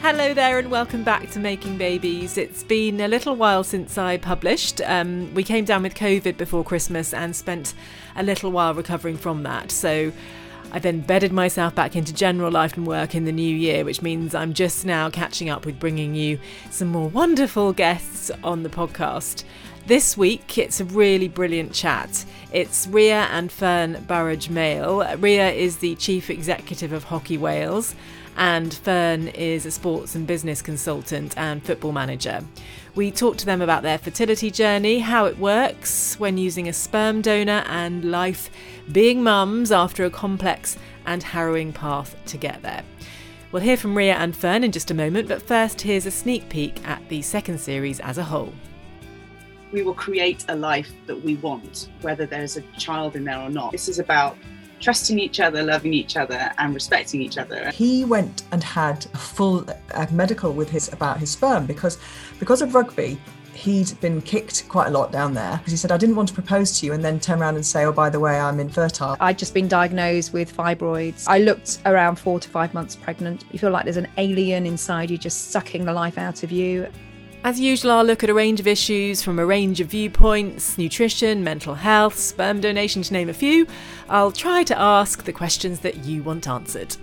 Hello there, and welcome back to Making Babies. It's been a little while since I published. Um, we came down with COVID before Christmas and spent a little while recovering from that. So I then bedded myself back into general life and work in the new year, which means I'm just now catching up with bringing you some more wonderful guests on the podcast. This week, it's a really brilliant chat. It's Ria and Fern Burrage Male. Ria is the Chief Executive of Hockey Wales and Fern is a sports and business consultant and football manager. We talked to them about their fertility journey, how it works when using a sperm donor, and life being mums after a complex and harrowing path to get there. We'll hear from Ria and Fern in just a moment, but first, here's a sneak peek at the second series as a whole. We will create a life that we want, whether there's a child in there or not. This is about trusting each other, loving each other, and respecting each other. He went and had a full uh, medical with his about his sperm because because of rugby. He'd been kicked quite a lot down there because he said, I didn't want to propose to you and then turn around and say, Oh, by the way, I'm infertile. I'd just been diagnosed with fibroids. I looked around four to five months pregnant. You feel like there's an alien inside you just sucking the life out of you. As usual, I'll look at a range of issues from a range of viewpoints nutrition, mental health, sperm donation, to name a few. I'll try to ask the questions that you want answered.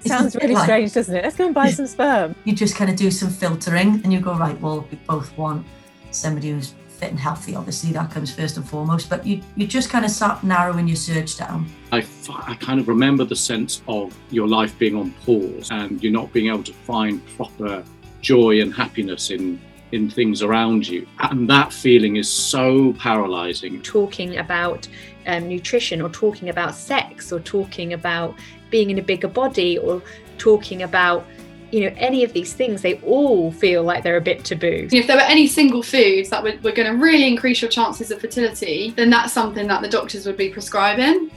Sounds really like, strange, doesn't it? Let's go and buy some sperm. You just kind of do some filtering and you go, right, well, we both want somebody who's fit and healthy. Obviously, that comes first and foremost, but you, you just kind of start narrowing your search down. I, I kind of remember the sense of your life being on pause and you're not being able to find proper joy and happiness in in things around you. And that feeling is so paralyzing. Talking about um, nutrition or talking about sex or talking about being in a bigger body or talking about you know any of these things they all feel like they're a bit taboo if there were any single foods that were, were going to really increase your chances of fertility then that's something that the doctors would be prescribing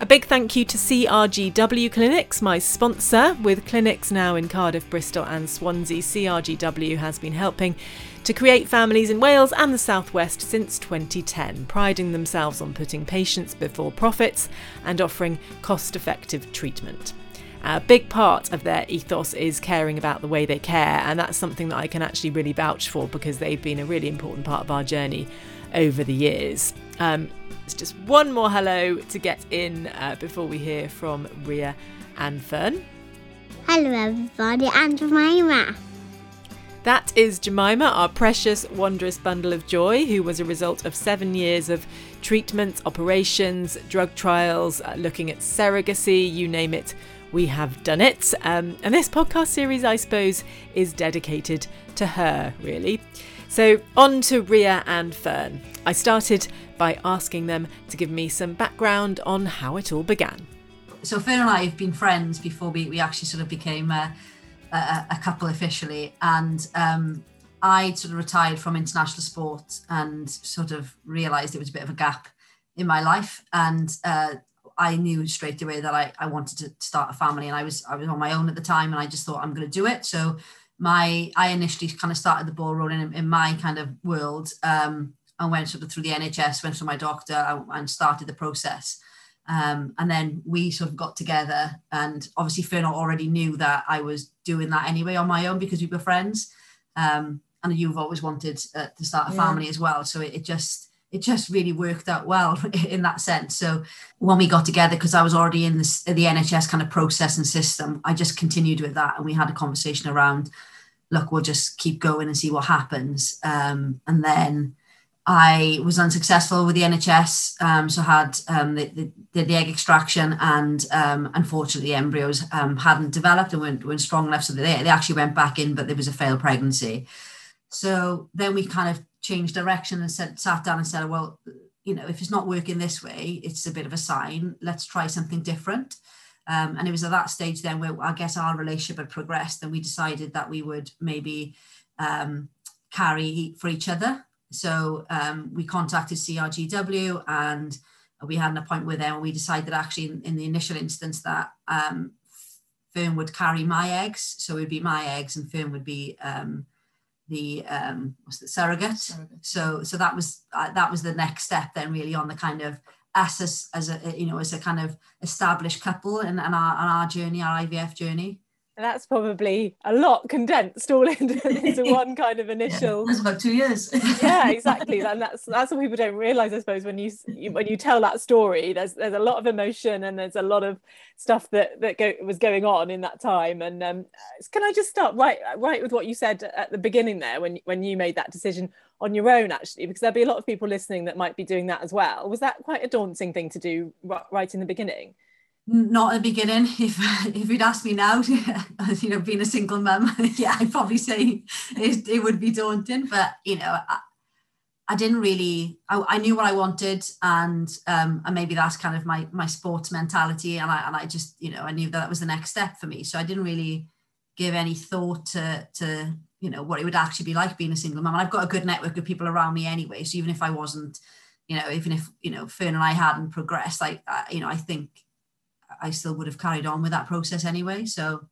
a big thank you to CRGW Clinics, my sponsor. With clinics now in Cardiff, Bristol, and Swansea, CRGW has been helping to create families in Wales and the Southwest since 2010, priding themselves on putting patients before profits and offering cost effective treatment. A big part of their ethos is caring about the way they care, and that's something that I can actually really vouch for because they've been a really important part of our journey over the years. Um, it's just one more hello to get in uh, before we hear from Ria and Fern. Hello, everybody, I'm Jemima. That is Jemima, our precious, wondrous bundle of joy, who was a result of seven years of treatments, operations, drug trials, uh, looking at surrogacy, you name it, we have done it. Um, and this podcast series, I suppose, is dedicated to her, really. So, on to Ria and Fern. I started by asking them to give me some background on how it all began. So, Fern and I have been friends before we, we actually sort of became a, a, a couple officially. And um, I sort of retired from international sport and sort of realised it was a bit of a gap in my life. And uh, I knew straight away that I, I wanted to start a family and I was I was on my own at the time and I just thought I'm going to do it. So my I initially kind of started the ball rolling in, in my kind of world um, and went sort of through the NHS, went to my doctor and started the process. Um, and then we sort of got together and obviously Fiona already knew that I was doing that anyway on my own because we were friends. Um, and you've always wanted uh, to start a family as well. So it, it just, it just really worked out well in that sense. So when we got together, because I was already in this, the NHS kind of process and system, I just continued with that, and we had a conversation around, look, we'll just keep going and see what happens. Um, and then I was unsuccessful with the NHS, um, so had um, the, the, the egg extraction, and um, unfortunately, the embryos um, hadn't developed and weren't, weren't strong enough, so they, they actually went back in, but there was a failed pregnancy. So then we kind of changed direction and said, sat down and said, well, you know, if it's not working this way, it's a bit of a sign. Let's try something different. Um, and it was at that stage then where I guess our relationship had progressed, and we decided that we would maybe um, carry for each other. So um, we contacted CRGW and we had an appointment with them. And we decided actually in, in the initial instance that um, Fern would carry my eggs, so it would be my eggs, and Fern would be um, the um, what's the surrogate. surrogate. So so that was uh, that was the next step then really on the kind of us as, as a you know as a kind of established couple and, and our, on our journey, our IVF journey. That's probably a lot condensed all into, into one kind of initial. Yeah, that's about two years. yeah, exactly. And that's that's what people don't realize, I suppose, when you, you, when you tell that story. There's there's a lot of emotion and there's a lot of stuff that that go, was going on in that time. And um, can I just start right right with what you said at the beginning there when when you made that decision on your own, actually, because there'll be a lot of people listening that might be doing that as well. Was that quite a daunting thing to do right in the beginning? Not at the beginning. If if you'd asked me now, you know, being a single mum, yeah, I'd probably say it, it would be daunting. But you know, I, I didn't really. I, I, knew what I wanted, and um, and maybe that's kind of my my sports mentality, and I and I just you know I knew that, that was the next step for me. So I didn't really give any thought to to you know what it would actually be like being a single mum. And I've got a good network of people around me anyway. So even if I wasn't, you know, even if you know Fern and I hadn't progressed, like you know, I think I still would have carried on with that process anyway. So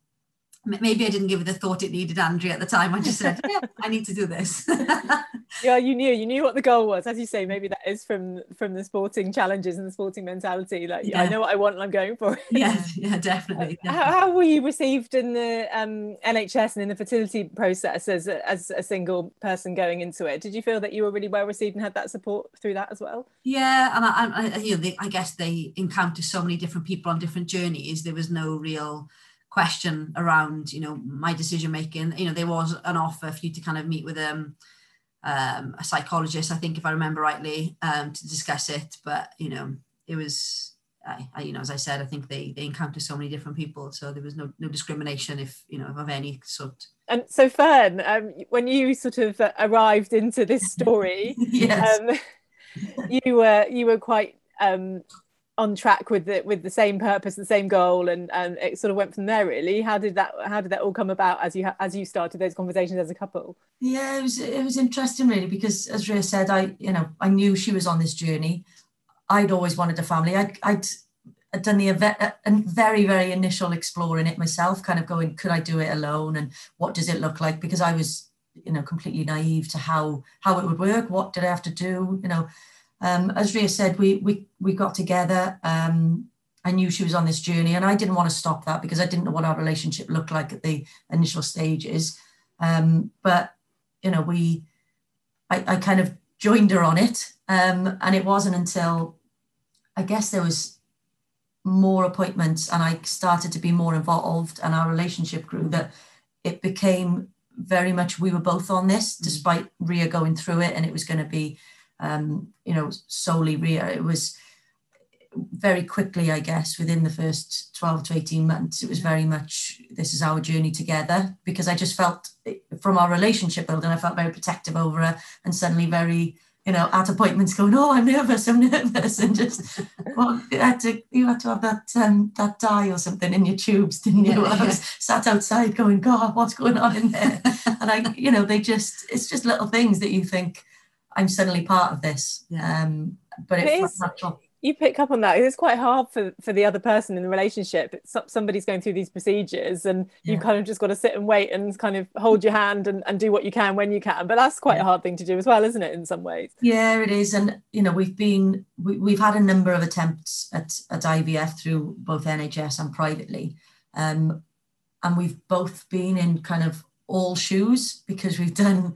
maybe I didn't give it the thought it needed, Andrea, at the time. I just said, yeah, I need to do this. yeah, you knew, you knew what the goal was. As you say, maybe that is from from the sporting challenges and the sporting mentality. Like, yeah. I know what I want and I'm going for it. Yeah, yeah, definitely. definitely. How, how, were you received in the um, NHS and in the fertility process as a, as a single person going into it? Did you feel that you were really well received and had that support through that as well? Yeah, and I, I you know, they, I guess they encounter so many different people on different journeys. There was no real question around you know my decision making. You know there was an offer for you to kind of meet with um, um, a psychologist i think if i remember rightly um, to discuss it. But you know it was I, I, you know as i said i think they they encounter so many different people so there was no no discrimination if you know of any sort. And so fern um, when you sort of uh, arrived into this story yes. Um, you were you were quite um, on track with the with the same purpose the same goal and and it sort of went from there really. How did that how did that all come about as you as you started those conversations as a couple? Yeah it was it was interesting really because as Ria said I you know I knew she was on this journey. I'd always wanted a family. I'd, I'd, I'd done the a very very initial exploring it myself kind of going could I do it alone and what does it look like? Because I was you know completely naive to how how it would work. What did I have to do? You know um, as Ria said, we we we got together. Um, I knew she was on this journey, and I didn't want to stop that because I didn't know what our relationship looked like at the initial stages. Um, but you know, we, I, I, kind of joined her on it, um, and it wasn't until I guess there was more appointments, and I started to be more involved, and our relationship grew. That it became very much we were both on this, mm. despite Ria going through it, and it was going to be um, you know, solely Ria. It was very quickly, I guess, within the first 12 to 18 months, it was very much this is our journey together because I just felt from our relationship building, I felt very protective over her and suddenly very, you know, at appointments going, oh, I'm nervous, I'm nervous, and just, well, you had to, you had to have that um, that dye or something in your tubes, didn't you? Yeah, I was sat outside going, God, what's going on in there? and I, you know, they just, it's just little things that you think, I'm suddenly part of this. Yeah. Um, but it it's natural. You pick up on that. It's quite hard for, for the other person in the relationship. It's, somebody's going through these procedures, and yeah. you kind of just got to sit and wait and kind of hold your hand and, and do what you can when you can. But that's quite yeah. a hard thing to do as well, isn't it? In some ways. Yeah, it is. And you know, we've been we, we've had a number of attempts at at IVF through both NHS and privately, um, and we've both been in kind of all shoes because we've done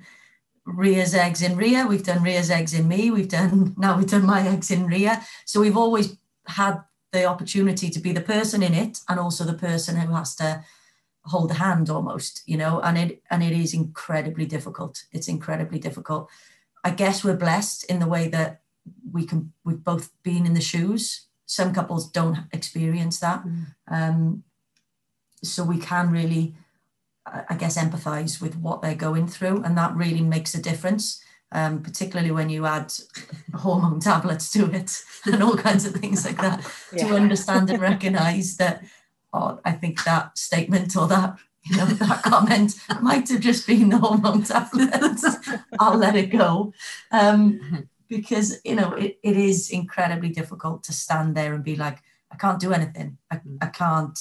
Ria's eggs in Ria. We've done Ria's eggs in me. We've done now we've done my eggs in Ria. So we've always had the opportunity to be the person in it and also the person who has to hold the hand almost, you know, and it and it is incredibly difficult. It's incredibly difficult. I guess we're blessed in the way that we can we've both been in the shoes. Some couples don't experience that. Mm. Um, so we can really I guess, empathize with what they're going through. And that really makes a difference, um, particularly when you add hormone tablets to it and all kinds of things like that yeah. to understand and recognize that, oh, I think that statement or that, you know, that comment might have just been the hormone tablets. I'll let it go. Um, because, you know, it, it is incredibly difficult to stand there and be like, I can't do anything. I, I can't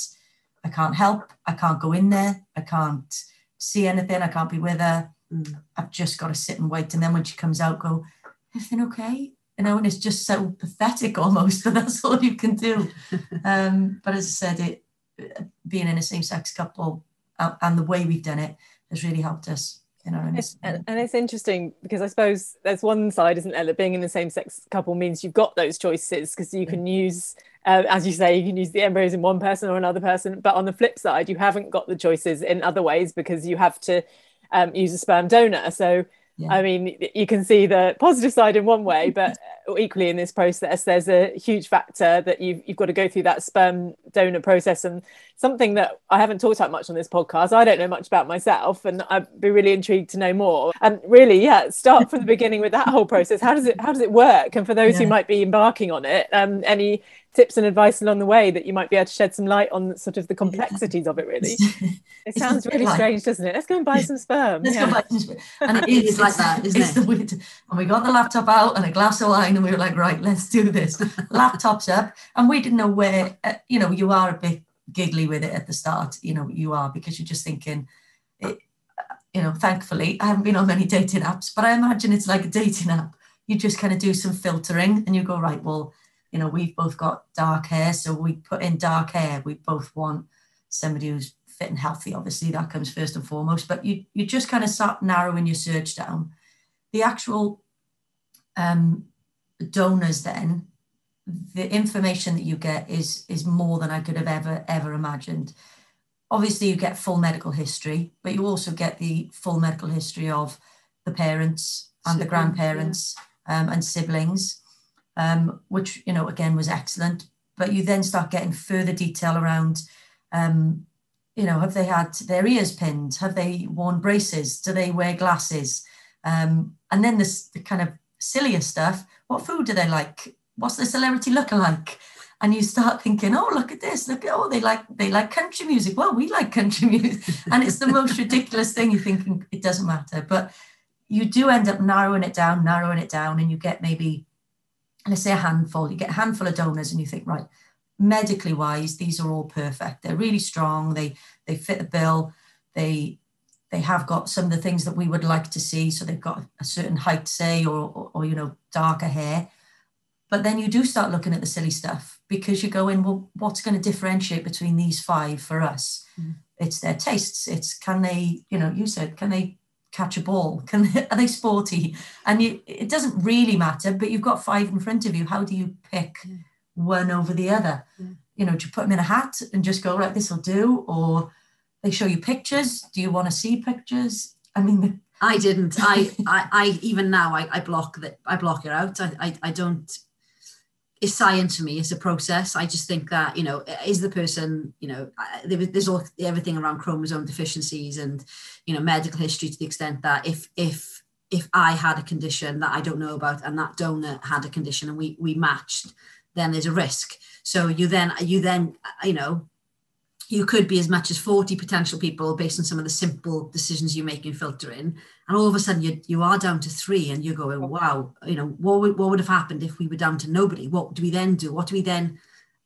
I can't help. I can't go in there. I can't see anything. I can't be with her. Mm. I've just got to sit and wait. And then when she comes out, go, everything okay? You know, and it's just so pathetic almost, but that's all you can do. um, but as I said, it being in a same-sex couple uh, and the way we've done it has really helped us. You know, and, it's, and, and it's interesting because I suppose there's one side, isn't there, that being in the same sex couple means you've got those choices because you can use, uh, as you say, you can use the embryos in one person or another person. But on the flip side, you haven't got the choices in other ways because you have to um, use a sperm donor. So yeah. I mean, you can see the positive side in one way, but equally in this process, there's a huge factor that you've, you've got to go through that sperm donor process. And something that I haven't talked about much on this podcast, I don't know much about myself, and I'd be really intrigued to know more. And really, yeah, start from the beginning with that whole process. How does it how does it work? And for those yeah. who might be embarking on it, um, any tips and advice along the way that you might be able to shed some light on sort of the complexities yeah. of it really. It sounds really like, strange doesn't it? Let's go and buy some sperm let's yeah. go buy some sperm. And it is like that isn't it? Weird, and we got the laptop out and a glass of wine and we were like right let's do this. Laptops up. And we didn't know where uh, you know you are a bit giggly with it at the start you know you are because you're just thinking it, you know thankfully i haven't been on many dating apps but i imagine it's like a dating app. You just kind of do some filtering and you go right well you know, we've both got dark hair, so we put in dark hair. We both want somebody who's fit and healthy. Obviously, that comes first and foremost. But you you just kind of start narrowing your search down. The actual um, donors, then, the information that you get is is more than I could have ever ever imagined. Obviously, you get full medical history, but you also get the full medical history of the parents and siblings, the grandparents yeah. um, and siblings um, which you know again was excellent. But you then start getting further detail around, um, you know, have they had their ears pinned? Have they worn braces? Do they wear glasses? Um, and then this the kind of sillier stuff. What food do they like? What's the celebrity looking like? and you start thinking, oh, look at this, look at oh, they like they like country music. Well, we like country music, and it's the most ridiculous thing. You're thinking it doesn't matter, but you do end up narrowing it down, narrowing it down, and you get maybe let's say a handful, you get a handful of donors and you think, right, medically wise, these are all perfect. They're really strong. They they fit the bill. They they have got some of the things that we would like to see. So they've got a certain height, say, or, or, or you know, darker hair. But then you do start looking at the silly stuff because you go in, well, what's going to differentiate between these five for us? Mm. It's their tastes. It's can they, you know, you said, can they catch a ball? Can they, are they sporty? And you, it doesn't really matter, but you've got five in front of you. How do you pick one over the other? You know, do you put them in a hat and just go right? This will do, or they show you pictures. Do you want to see pictures? I mean, I didn't. I, I, I even now I, I block that. I block it out. I, I, I don't is science for me it's a process. I just think that you know is the person you know there's all everything around chromosome deficiencies and you know medical history to the extent that if if if i had a condition that i don't know about and that donor had a condition and we we matched then there's a risk. So you then you then uh, you know you could be as much as 40 potential people based on some of the simple decisions you make in filtering and all of a sudden you, you are down to three and you're going wow you know what would, what would have happened if we were down to nobody? What do we then do? What do we then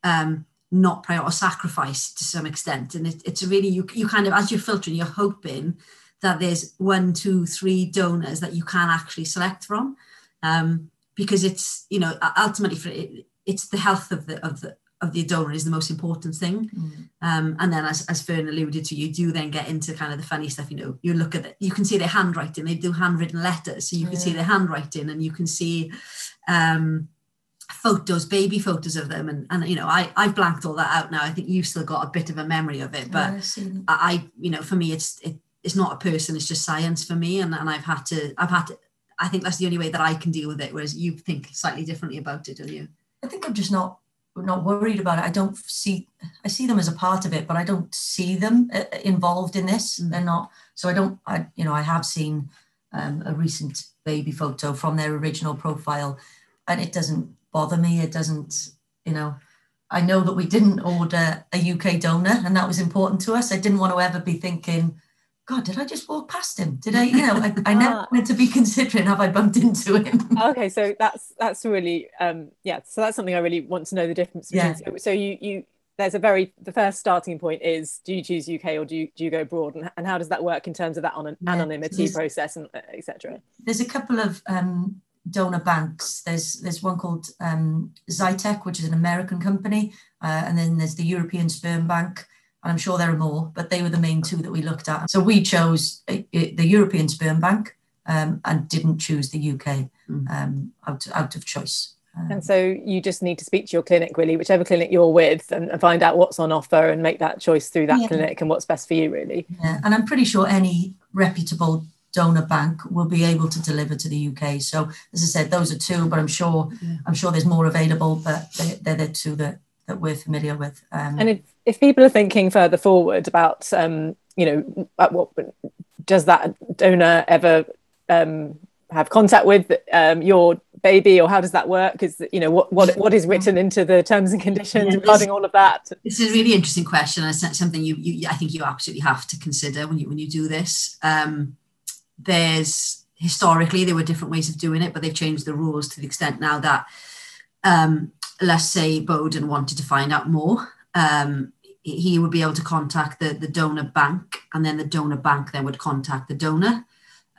um, not prior or sacrifice to some extent? And it, it's really you, you kind of as you're filtering you're hoping that there's one two three donors that you can actually select from um, because it's you know ultimately for it, it's the health of the of the of the donor is the most important thing. Mm. Um, and then, as, as Fern alluded to, you do then get into kind of the funny stuff. You know, you look at it, you can see their handwriting. They do handwritten letters, so you can see their handwriting, and you can see um, photos, baby photos of them. And and you know, I I've blanked all that out now. I think you've still got a bit of a memory of it, but yeah, I, I, you know, for me, it's it, it's not a person. It's just science for me, and and I've had to I've had to. I think that's the only way that I can deal with it. Whereas you think slightly differently about it, don't you? I think I'm just not not worried about it. I don't see, I see them as a part of it, but I don't see them uh, involved in this. Mm. They're not. So I don't, I, you know, I have seen um, a recent baby photo from their original profile and it doesn't bother me. It doesn't, you know, I know that we didn't order a UK donor and that was important to us. I didn't want to ever be thinking, God, did I just walk past him? Did I, you know, I, I never wanted to be considering have I bumped into him. okay, so that's that's really um yeah, so that's something I really want to know the difference between. Yeah. So you you there's a very the first starting point is do you choose UK or do you do you go abroad and, and how does that work in terms of that on yeah, anonymity process and uh, etc. There's a couple of um, donor banks. There's there's one called um, Xytex, which is an American company, uh, and then there's the European Sperm Bank, and I'm sure there are more, but they were the main two that we looked at. So we chose uh, the European Sperm Bank um, and didn't choose the UK um, out, out of choice. Um, and so you just need to speak to your clinic, really, whichever clinic you're with, and, and find out what's on offer and make that choice through that Yeah. clinic and what's best for you, really. Yeah, and I'm pretty sure any reputable donor bank will be able to deliver to the UK. So as I said, those are two, but I'm sure I'm sure there's more available, but they, they're the two that that we're familiar with. Um, And if, if people are thinking further forward about, um, you know, at what does that donor ever um, have contact with um, your baby, or how does that work? Because you know, what what what is written into the terms and conditions Yeah, regarding all of that? This is a really interesting question. and It's something you, you I think you absolutely have to consider when you when you do this. Um, there's historically there were different ways of doing it, but they've changed the rules to the extent now that um, let's say Bowden wanted to find out more. Um, he would be able to contact the, the donor bank, and then the donor bank then would contact the donor.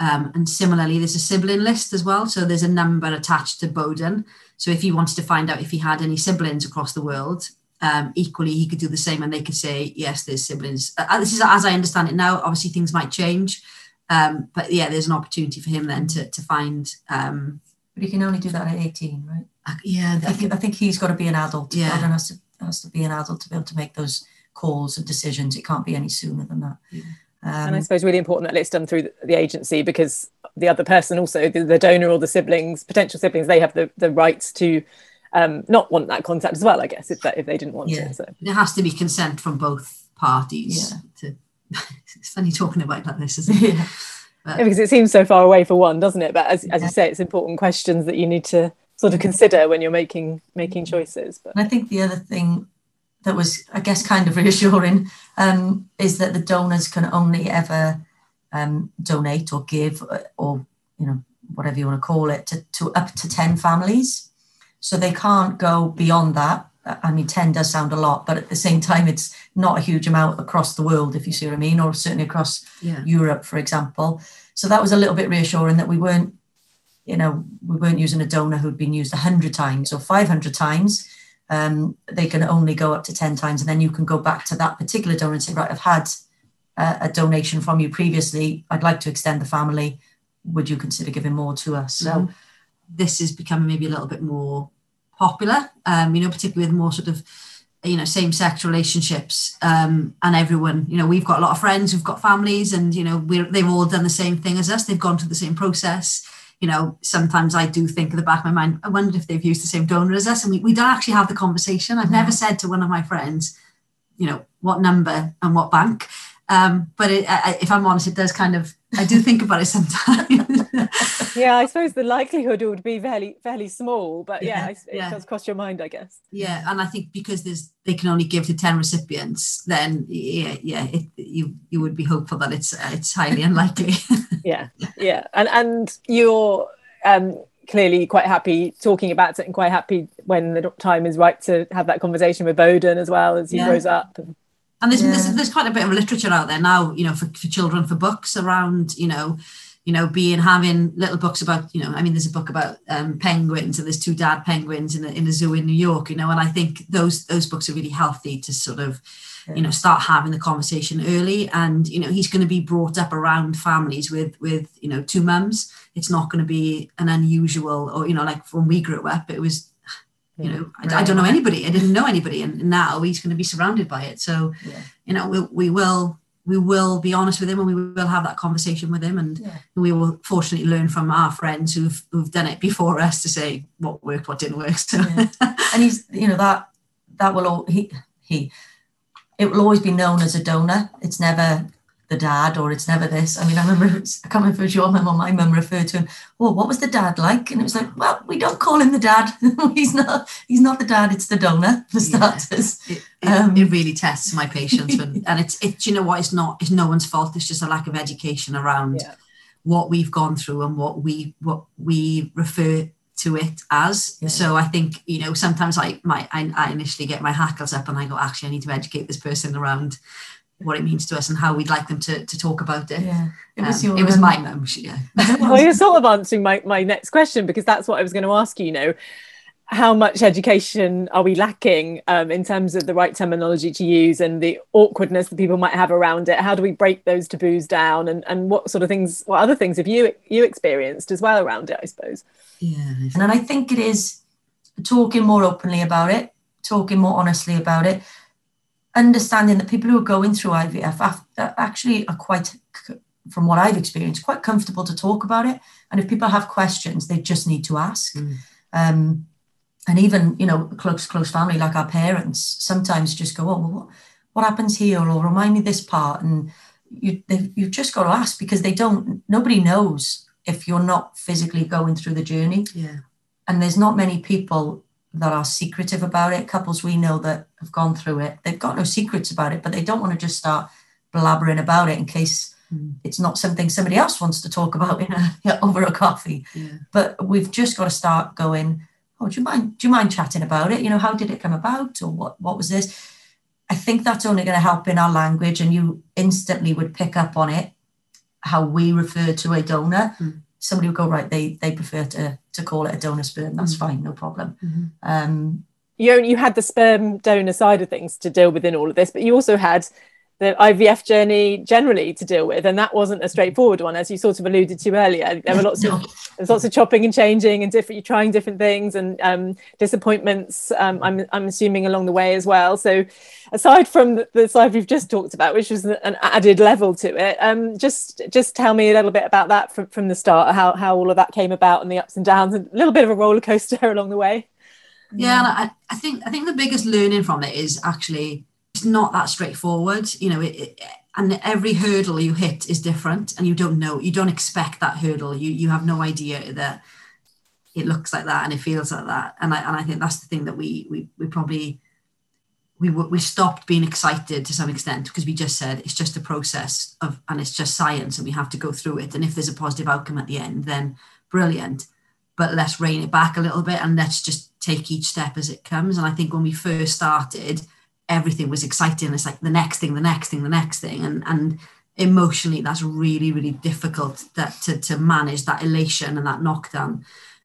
Um, and similarly, there's a sibling list as well. So there's a number attached to Bowden. So if he wanted to find out if he had any siblings across the world, um, equally he could do the same, and they could say yes, there's siblings. Uh, this is as I understand it now. Obviously, things might change, um, but yeah, there's an opportunity for him then to to find. Um, but he can only do that at 18, right? Uh, yeah, I think I think he's got to be an adult. Yeah. Bowden has to has to be an adult to be able to make those calls and decisions. It can't be any sooner than that. and I Um, suppose really important that it's done through the, the agency because the other person also the, the donor or the siblings potential siblings they have the, the rights to um, not want that contact as well I guess if that if they didn't want Yeah. it so there has to be consent from both parties. To it's funny talking about it like this, isn't it? But- Yeah, because it seems so far away for one doesn't it but as, as you say it's important questions that you need to sort of consider when you're making making choices but I think the other thing that was, I guess, kind of reassuring um, is that the donors can only ever um, donate or give uh, or, you know, whatever you want to call it, to, to up to 10 families. So they can't go beyond that. I mean, 10 does sound a lot, but at the same time, it's not a huge amount across the world, if you see what I mean, or certainly across Yeah. Europe, for example. So that was a little bit reassuring that we weren't, you know, we weren't using a donor who'd been used 100 times or 500 times. Um, they can only go up to 10 times. And then you can go back to that particular donor and say, right, I've had a, a donation from you previously. I'd like to extend the family. Would you consider giving more to us? So, Mhm. this is becoming maybe a little bit more popular, um, you know, particularly with more sort of, you know, same sex relationships. Um, and everyone, you know, we've got a lot of friends who've got families and, you know, we're, they've all done the same thing as us. They've gone through the same process. You know, sometimes I do think at the back of my mind, I wonder if they've used the same donor as us. And we, we don't actually have the conversation. I've never said to one of my friends, you know, what number and what bank. Um, but it, I, if I'm honest, it does kind of, I do think about it sometimes. yeah I suppose the likelihood would be fairly fairly small but yeah, Yeah, it yeah. does cross your mind I guess Yeah, and I think because there's they can only give to ten recipients, then yeah, yeah, it, you you would be hopeful that it's uh, it's highly unlikely. yeah yeah and and you're um clearly quite happy talking about it and quite happy when the time is right to have that conversation with Bowden as well as he Yeah. grows up and And there's, there's Yeah. there's quite a bit of literature out there now, you know, for, for children for books around, you know, you know, being having little books about, you know, I mean, there's a book about um, penguins and there's two dad penguins in a, in a zoo in New York, you know, and I think those those books are really healthy to sort of, you know, start having the conversation early. And you know, he's going to be brought up around families with with you know two mums. It's not going to be an unusual, or you know, like when we grew up, it was you know I, I don't know anybody. I didn't know anybody. And now he's going to be surrounded by it. So Yeah. you know we, we will we will be honest with him and we will have that conversation with him. And Yeah. we will fortunately learn from our friends who've who've done it before us to say what worked what didn't work. So Yeah. and he's you know that that will all he he it will always be known as a donor. It's never the dad or it's never this i mean i remember i can't remember if your mum or my mum referred to him well, what was the dad like and it was like well we don't call him the dad he's not he's not the dad it's the donor for Yeah. starters it, it, Um, it really tests my patience when, and it's it's you know what it's not it's no one's fault it's just a lack of education around Yeah. what we've gone through and what we what we refer to it as Yeah. so i think you know sometimes i my I, I initially get my hackles up and i go actually i need to educate this person around what it means to us and how we'd like them to, to talk about it yeah it was Um, it was my mum yeah well you're sort of answering my, my next question because that's what I was going to ask you you know how much education are we lacking um, in terms of the right terminology to use and the awkwardness that people might have around it? How do we break those taboos down, and, and what sort of things, what other things have you you experienced as well around it? I suppose. Yeah, and I think it is talking more openly about it, talking more honestly about it, understanding that people who are going through IVF actually are quite, from what I've experienced, quite comfortable to talk about it. And if people have questions, they just need to ask. Mm. Um, and even you know close close family like our parents sometimes just go oh well, what, what happens here or remind me this part and you you've just got to ask because they don't nobody knows if you're not physically going through the journey yeah and there's not many people that are secretive about it couples we know that have gone through it they've got no secrets about it but they don't want to just start blabbering about it in case mm. it's not something somebody else wants to talk about in a, over a coffee yeah. but we've just got to start going oh, do you mind, do you mind chatting about it? You know, how did it come about or what, what was this? I think that's only going to help in our language and you instantly would pick up on it, how we refer to a donor. Mm. Somebody would go, right, they they prefer to to call it a donor sperm. That's mm. fine, no problem. Mm-hmm. Um, you, you had the sperm donor side of things to deal with in all of this, but you also had the IVF journey generally to deal with, and that wasn't a straightforward one, as you sort of alluded to earlier. There were lots of there's lots of chopping and changing, and different you're trying different things, and um, disappointments. Um, I'm I'm assuming along the way as well. So, aside from the, the, side we've just talked about, which was an added level to it, um, just just tell me a little bit about that from from the start, how how all of that came about, and the ups and downs, and a little bit of a roller coaster along the way. Yeah, I, I think I think the biggest learning from it is actually it's not that straightforward. You know, it, it, and every hurdle you hit is different, and you don't know, you don't expect that hurdle. You you have no idea that it looks like that and it feels like that. And I and I think that's the thing that we we we probably we we stopped being excited to some extent because we just said it's just a process of and it's just science and we have to go through it. And if there's a positive outcome at the end, then brilliant. But let's rein it back a little bit and let's just take each step as it comes. And I think when we first started, everything was exciting. It's like the next thing, the next thing, the next thing. And and emotionally that's really, really difficult that to, to manage that elation and that knockdown.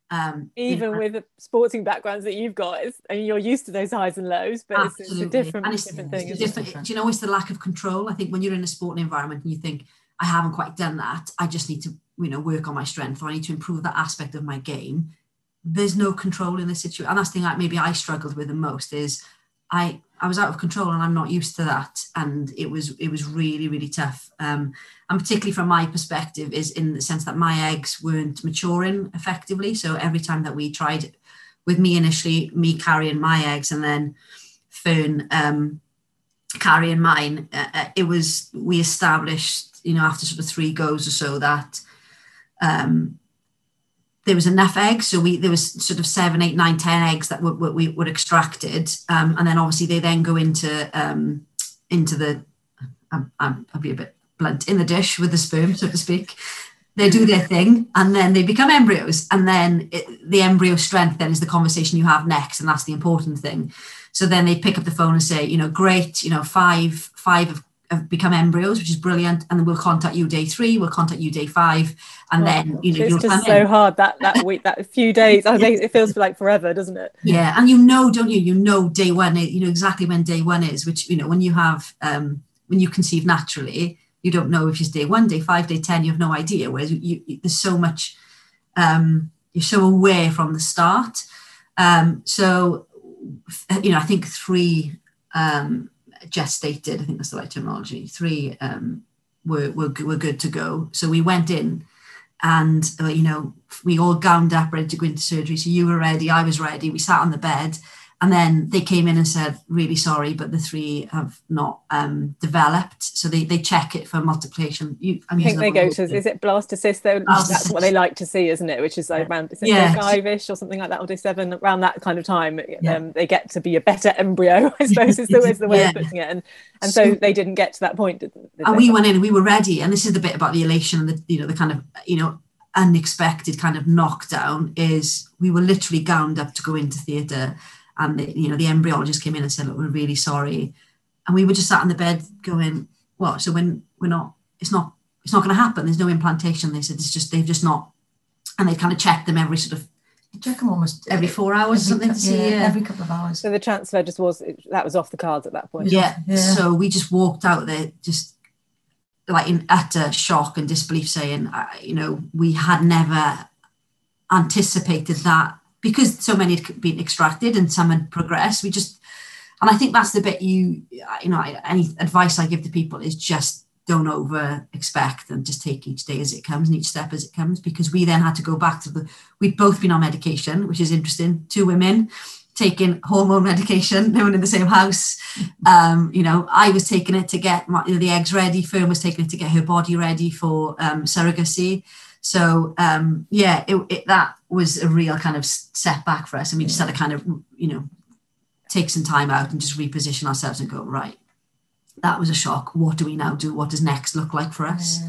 Um, even with the sporting backgrounds that you've got it's, I mean, you're used to those highs and lows but it's, it's, a different, it's, different thing different. do you know it's the lack of control I think when you're in a sporting environment and you think I haven't quite done that I just need to you know work on my strength or I need to improve that aspect of my game there's no control in the situation and that's the thing that maybe I struggled with the most is I I was out of control and I'm not used to that. And it was it was really, really tough. Um, and particularly from my perspective, is in the sense that my eggs weren't maturing effectively. So every time that we tried with me initially, me carrying my eggs and then Fern um, carrying mine, uh, uh it was we established, you know, after sort of three goes or so that um, there was enough eggs. So we there was sort of seven, eight, nine, ten eggs that were, were we were extracted, um, and then obviously they then go into um, into the I'll be a bit blunt in the dish with the sperm, so to speak. They do their thing, and then they become embryos, and then it, the embryo strength then is the conversation you have next, and that's the important thing. So then they pick up the phone and say, you know, great, you know, five five have have become embryos, which is brilliant. And then we'll contact you day three, we'll contact you day five, and oh, then you know it's just so in. hard that that week, that few days. I think it feels like forever, doesn't it? Yeah, and you know, don't you? You know, day one, you know exactly when day one is. Which you know, when you have um, when you conceive naturally, you don't know if it's day one, day five, day ten. You have no idea. Whereas you, you, there's so much. Um, you're so aware from the start. Um, so, you know, I think three um, gestated, I think that's the right terminology, three um, were, were, were good to go. So we went in and, uh, you know, we all gowned up ready to go into surgery. So you were ready, I was ready. We sat on the bed and then they came in and said, really sorry, but the three have not um, developed. So they, they check it for multiplication. You, i think they go to, is it blastocyst though? Blastocyst. That's what they like to see, isn't it? Which is like around is yeah. five-ish or something like that, or day seven, around that kind of time. Yeah. Um, they get to be a better embryo, I suppose is the, is the way yeah. of putting it. And and so, so, they didn't get to that point. Did, did and we went in and we were ready. And this is the bit about the elation and the, you know, the kind of, you know, unexpected kind of knockdown is we were literally gowned up to go into theatre and the, you know the embryologist came in and said look we're really sorry and we were just sat in the bed going what so when we're not it's not it's not going to happen there's no implantation they said it's just they've just not and they kind of checked them every sort of check them almost every four hours or something to see. yeah, Yeah. every couple of hours. So the transfer just was that was off the cards at that point. Yeah. Yeah. So we just walked out there, just like in utter shock and disbelief, saying, uh, you know, we had never anticipated that because so many had been extracted and some had progressed. We just, and I think that's the bit you, you know, any advice I give to people is just don't over expect and just take each day as it comes and each step as it comes because we then had to go back to the we'd both been on medication which is interesting two women taking hormone medication living in the same house um you know i was taking it to get my, the eggs ready fern was taking it to get her body ready for um surrogacy so um yeah it, it, that was a real kind of setback for us and we just had to kind of you know take some time out and just reposition ourselves and go right that was a shock. What do we now do? What does next look like for us?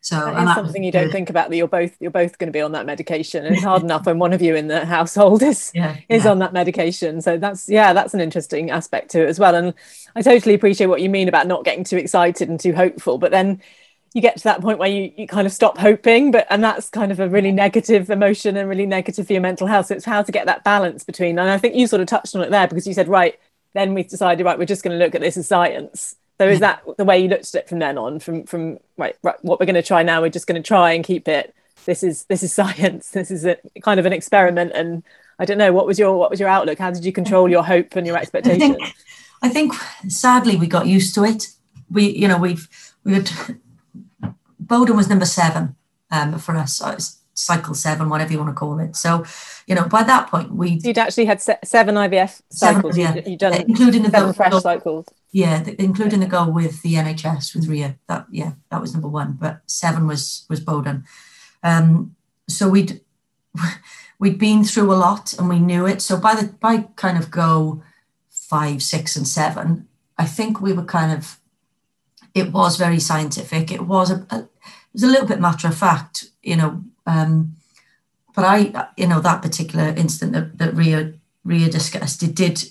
So That and that something was you don't think about that you're both you're both going to be on that medication. And it's hard enough when one of you in the household is Yeah, is yeah. on that medication. So that's yeah, that's an interesting aspect to it as well. And I totally appreciate what you mean about not getting too excited and too hopeful. But then you get to that point where you, you kind of stop hoping, but and that's kind of a really mm-hmm. negative emotion and really negative for your mental health. So it's how to get that balance between. And I think you sort of touched on it there because you said, right, then we decided, right, we're just going to look at this as science. So is mm-hmm. that the way you looked at it from then on? From from right, right what we're going to try now, we're just going to try and keep it. This is this is science. This is a kind of an experiment. And I don't know what was your what was your outlook? How did you control your hope and your expectations I think, I think sadly we got used to it. We, you know, we've we had Bowden was number seven um, for us. So it's cycle seven, whatever you want to call it. So, you know, by that point we You'd actually had se- seven IVF Seven, cycles. yeah. You'd, you'd done including the seven go- fresh cycles. yeah, the, including the goal with the NHS with Ria. That yeah, that was number one. But seven was was Bowden. Um, so we'd we'd been through a lot and we knew it. So by the by kind of go five, six, and seven, I think we were kind of it was very scientific. It was a, a was a little bit matter of fact, you know. Um, but I, you know, that particular incident that, that Ria Ria discussed, it did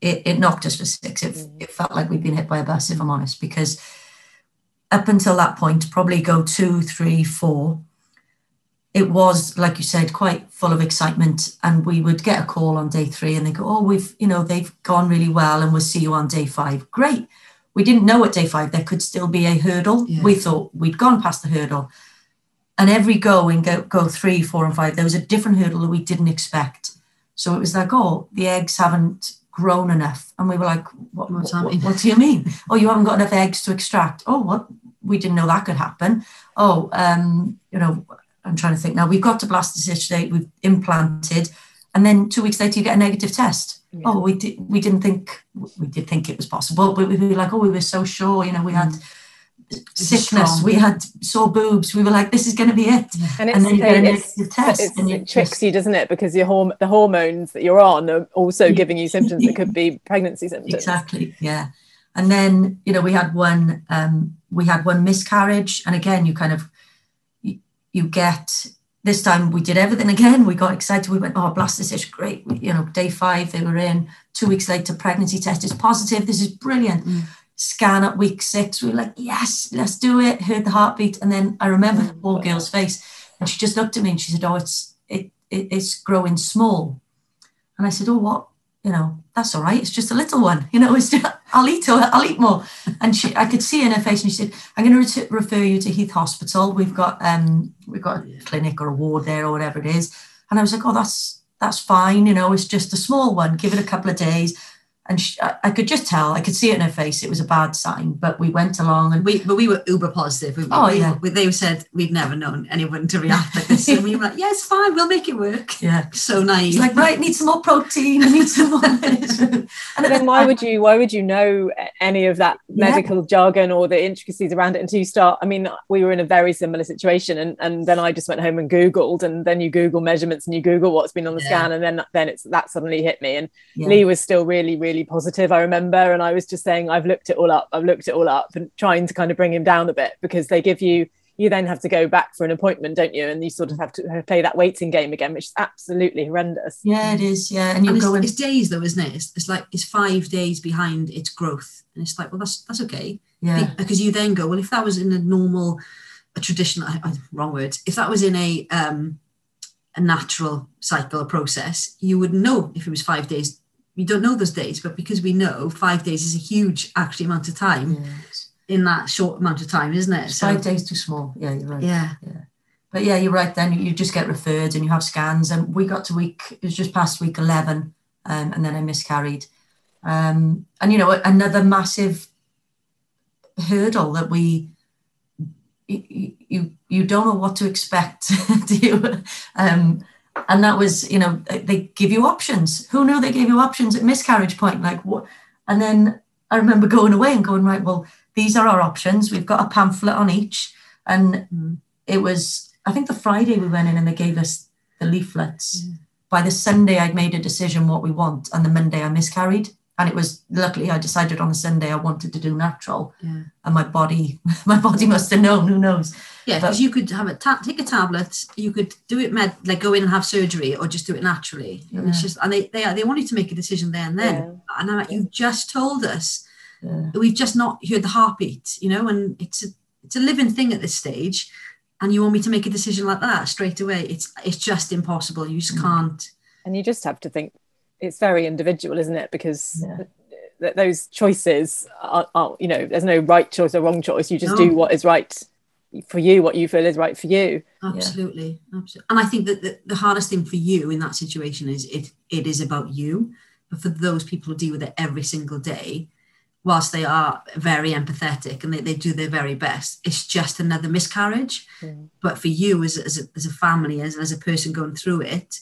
it, it knocked us for six. It, it felt like we'd been hit by a bus, if I'm honest, because up until that point, probably go two, three, four, it was, like you said, quite full of excitement. And we would get a call on day three and they go, Oh, we've, you know, they've gone really well and we'll see you on day five. Great. We didn't know at day five there could still be a hurdle. Yeah. We thought we'd gone past the hurdle. And every go in go, go three, four, and five, there was a different hurdle that we didn't expect. So it was like, oh, the eggs haven't grown enough. And we were like, what, what, that what do you mean? oh, you haven't got enough eggs to extract. Oh, what? We didn't know that could happen. Oh, um, you know, I'm trying to think now. We've got to blastocyst date, we've implanted, and then two weeks later you get a negative test. Oh, we did we didn't think we did think it was possible, but we were like, oh, we were so sure, you know, we had sickness, strong. we had sore boobs, we were like, this is gonna be it. And, And then you get a negative test, it's- and you it tricks just- you, doesn't it? Because your horm- the hormones that you're on are also giving you symptoms that could be pregnancy symptoms. Exactly. Yeah. And then, you know, we had one um we had one miscarriage. And again, you kind of you, you get this time we did everything again. We got excited. We went, oh, blast, this is great. We, you know, day five, they were in. Two weeks later, pregnancy test is positive. This is brilliant. Mm. Scan at week six. We were like, yes, let's do it. Heard the heartbeat. And then I remember oh, the poor girl's face. And she just looked at me and she said, Oh, it's it, it it's growing small. And I said, Oh, what? You know, that's all right. It's just a little one. You know, it's just, I'll eat I'll eat more. And she, I could see in her face, and she said, "I'm going to refer you to Heath Hospital. We've got um, we've got a clinic or a ward there or whatever it is." And I was like, "Oh, that's that's fine. You know, it's just a small one. Give it a couple of days." And she, I, I could just tell, I could see it in her face. It was a bad sign. But we went along, and We, but we were uber positive. We, Oh, we- yeah. we- they said we'd never known anyone to react like this. And we were like, yeah, it's fine. We'll make it work. yeah, So naive. it's like right, need some more protein. I need some more. and then why would you why would you know any of that Yeah. medical jargon or the intricacies around it until you start? I mean, we were in a very similar situation, and and then I just went home and googled, and then you Google measurements and you Google what's been on the Yeah. scan, and then then it's that suddenly hit me. And Yeah. Lee was still really really positive. I remember, and I was just saying, I've looked it all up, I've looked it all up, and trying to kind of bring him down a bit because they give you. You then have to go back for an appointment, don't you? And you sort of have to play that waiting game again, which is absolutely horrendous. yeah, it is. Yeah, and you and it's, go in. it's days though, isn't it? It's, it's like it's five days behind its growth, and it's like, well, that's that's okay. Yeah, because you then go, well, if that was in a normal, a traditional, I, I, wrong words, if that was in a um, a natural cycle or process, you wouldn't know if it was five days. We don't know those days, but because we know five days is a huge actually amount of time Yes. in that short amount of time, isn't it? It's five days too small. Yeah, you're right. Yeah. Yeah. But yeah, you're right. Then you just get referred and you have scans. And we got to week, it was just past week 11, um, and then I miscarried. Um, and, you know, another massive hurdle that we, you, you, you don't know what to expect, do you? Um, and that was, you know, they give you options. Who knew they gave you options at miscarriage point? Like what? And then I remember going away and going, right, well, these are our options. We've got a pamphlet on each. And mm. it was, I think the Friday we went in and they gave us the leaflets. Mm. By the Sunday, I'd made a decision what we want. And the Monday, I miscarried. And it was luckily I decided on a Sunday I wanted to do natural. Yeah. And my body, my body must have known, who knows? Yeah, because you could have a ta- take a tablet, you could do it med like go in and have surgery, or just do it naturally. And it's just and they they they want you to make a decision there and then. And I'm like, you just told us Yeah. we've just not heard the heartbeat, you know, and it's a it's a living thing at this stage, and you want me to make a decision like that straight away. It's it's just impossible. You just mm. can't. and you just have to think it's very individual isn't it because Yeah. th- those choices are, are you know there's no right choice or wrong choice you just No. do what is right for you what you feel is right for you Absolutely, absolutely. And I think that the, the hardest thing for you in that situation is it it is about you. But for those people who deal with it every single day, whilst they are very empathetic and they, they do their very best, it's just another miscarriage. Mm. But for you as, as, a, as a family, as, as a person going through it,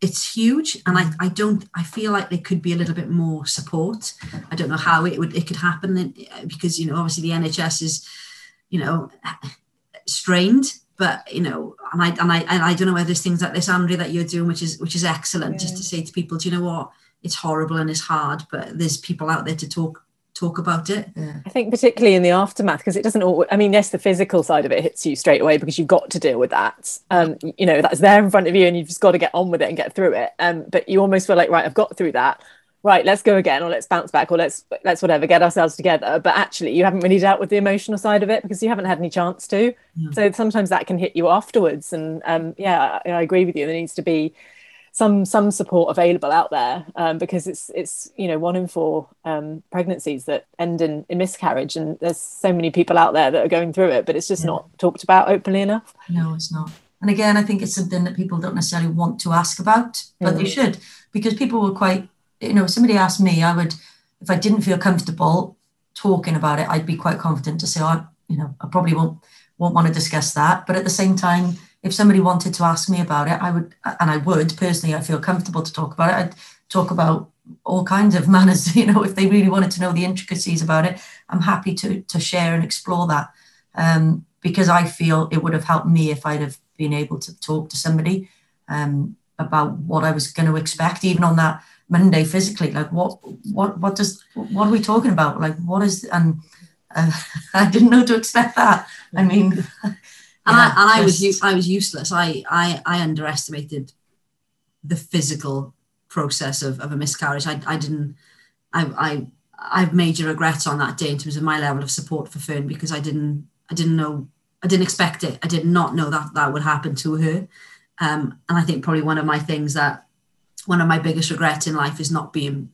it's huge. And I, I don't, I feel like there could be a little bit more support. I don't know how it would, it could happen uh, because, you know, obviously the NHS is, you know, strained but you know and I and I and I don't know whether there's things like this Andrea that you're doing which is which is excellent just to say to people do you know what it's horrible and it's hard but there's people out there to talk talk about it. I think particularly in the aftermath because it doesn't all I mean yes the physical side of it hits you straight away because you've got to deal with that. Um you know that's there in front of you and you've just got to get on with it and get through it. Um but you almost feel like right I've got through that. Right let's go again or let's bounce back or let's let's whatever get ourselves together. But actually you haven't really dealt with the emotional side of it because you haven't had any chance to. So sometimes that can hit you afterwards and um yeah I, I agree with you. There needs to be some some support available out there um, because it's it's you know one in four um, pregnancies that end in, in miscarriage and there's so many people out there that are going through it but it's just Yeah. not talked about openly enough No, it's not. And again, I think it's something that people don't necessarily want to ask about, but they Mm. should because people were quite, you know, if somebody asked me, I would, if I didn't feel comfortable talking about it, I'd be quite confident to say, oh, I, you know, I probably won't won't want to discuss that. But at the same time, if somebody wanted to ask me about it, I would, and I would personally, I feel comfortable to talk about it. I'd talk about all kinds of manners, you know, if they really wanted to know the intricacies about it, I'm happy to to share and explore that. Um, because I feel it would have helped me if I'd have been able to talk to somebody um, about what I was going to expect, even on that Monday physically. Like, what, what, what does, what are we talking about? Like, what is, and uh, I didn't know to expect that. I mean, and I, and I was I was useless. I, I I underestimated the physical process of, of a miscarriage. I, I didn't I, I I have major regrets on that day in terms of my level of support for Fern because I didn't I didn't know I didn't expect it. I did not know that that would happen to her. Um, and I think probably one of my things that one of my biggest regrets in life is not being